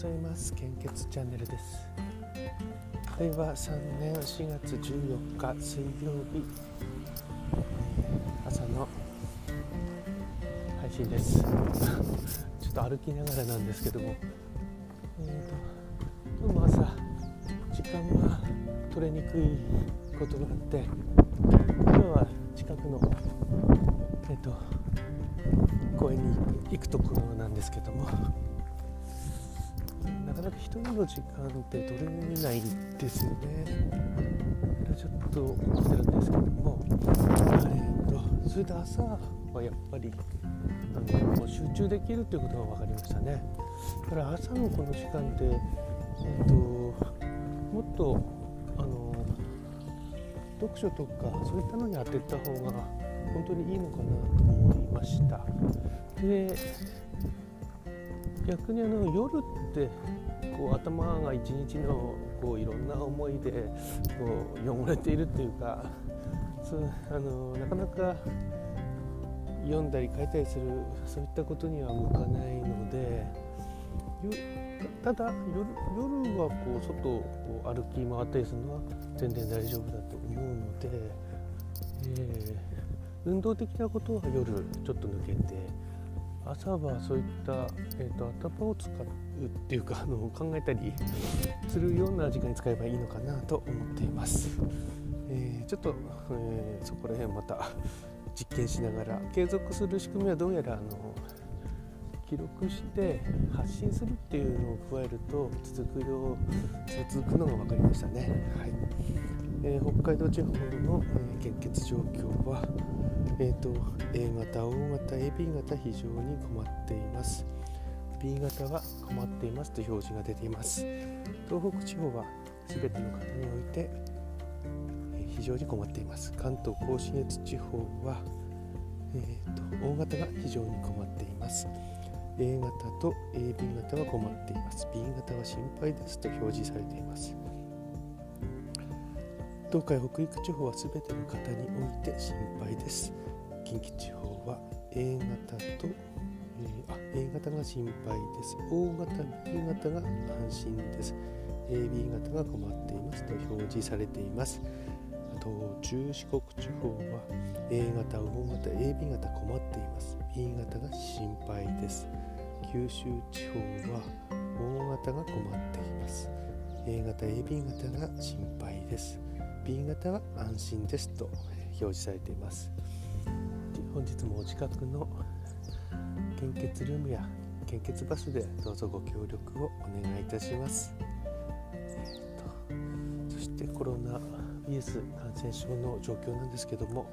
ざいます。献血チャンネルです。令和3年4月14日水曜日。朝の配信です。ちょっと歩きながらなんですけども。えーと今日も朝時間が取れにくいことがあって今日は近くのえっ、ー、と公園に行くところなんですけども。なかなか一人の時間って取れないですよね。ちょっと思ってるんですけども、えーと、それで朝はやっぱりあのもう集中できるっていうことが分かりましたね。だから朝のこの時間って、えーと、もっとあの読書とかそういったのに当てた方が本当にいいのかなと思いました。で逆にあの夜ってこう頭が一日のこういろんな思いでこう汚れているっていうかそうあのなかなか読んだり書いたりするそういったことには向かないのでただ夜夜はこう外を歩き回ったりするのは全然大丈夫だと思うので、えー、運動的なことは夜ちょっと抜けて朝はそういった、えーと、頭を使うっていうかあの考えたりするような時間に使えばいいのかなと思っています。えー、ちょっと、えー、そこら辺また実験しながら継続する仕組みはどうやらあの記録して発信するっていうのを加えると続くよ続くのが分かりましたね。はいえー、北海道地方の、えー、献血状況はえーと、A 型、O 型、AB 型非常に困っています。B 型は困っていますと表示が出ています。東北地方は全ての方において非常に困っています。関東甲信越地方は、えーと、O 型が非常に困っています。A 型と AB 型は困っています。B 型は心配ですと表示されています。東海北陸地方は全ての方において心配です。近畿地方は A 型と、えー、あ A 型が心配です。O 型 B 型が安心です。AB 型が困っていますと表示されています。あと中四国地方は A 型 O 型 AB 型困っています。B 型が心配です。九州地方は O 型が困っています。A 型 AB 型が心配です。B 型は安心ですと表示されています。本日もお近くの献血ルームや献血場所でどうぞご協力をお願いいたします、えーと、そしてコロナウイルス感染症の状況なんですけども、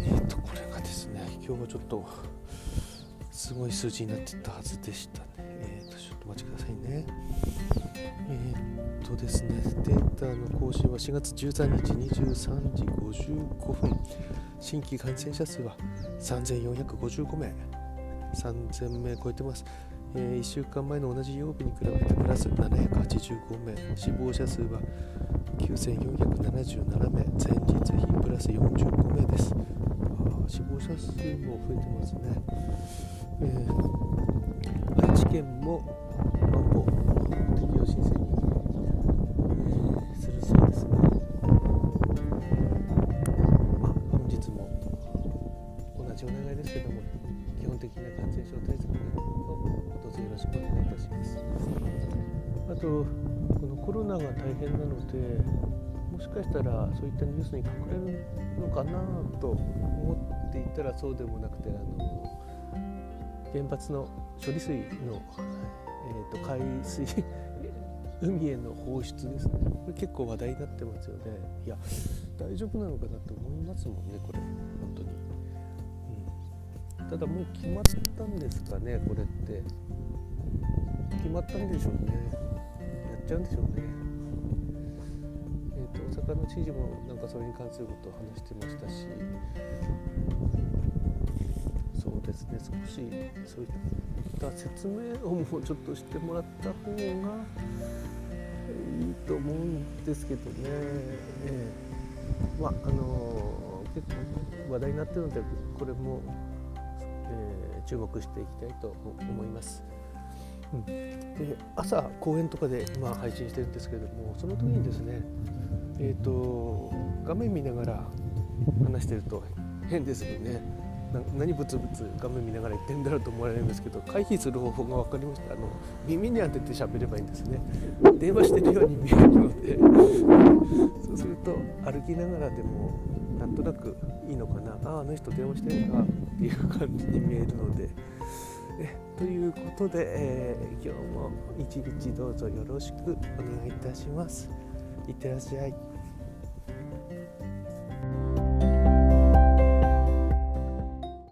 えーと、これがですね今日はちょっとすごい数字になってたはずでしたね、えーと、ちょっとお待ちくださいね。えー、っとですねデータの更新は4月13日23時55分。新規感染者数は3455名。3000名超えてます、えー、1週間前の同じ曜日に比べてプラス785名。死亡者数は9477名。前日比プラス45名です。死亡者数も増えてますね、えー、愛知県もつも同じお願いですけども基本的な感染症対策をどうぞよろしくお願いいたします。あとこのコロナが大変なのでもしかしたらそういったニュースに隠れるのかなと思っていたらそうでもなくてあの原発の処理水の、えーと、海水海への放出ですね。これ結構話題になってますよね。いや大丈夫なのかなと思いますもんねこれ。本当に。うん。ただもう決まったんですかねこれって。決まったんでしょうね。やっちゃうんでしょうね。えっ、ー、と大阪の知事もなんかそれに関することを話してましたし。そうですね少しそういった説明をもうちょっとしてもらった方がいいと思うんですけどね、えー、まああの結構話題になってるのでこれもえー、注目していきたいと思います。うん、で朝公園とかで今配信してるんですけれどもその時にですねえっ、ー、と画面見ながら話してると変ですよね。何ブツブツ画面見ながら言ってんだろうと思われるんですけど回避する方法が分かりました。あの耳に当てて喋ればいいんですね。電話してるように見えるので。と歩きながらでもなんとなくいいのかな。あああの人電話してるかっていう感じに見えるので。えということで、えー、今日も一日どうぞよろしくお願いいたします。いってらっしゃい。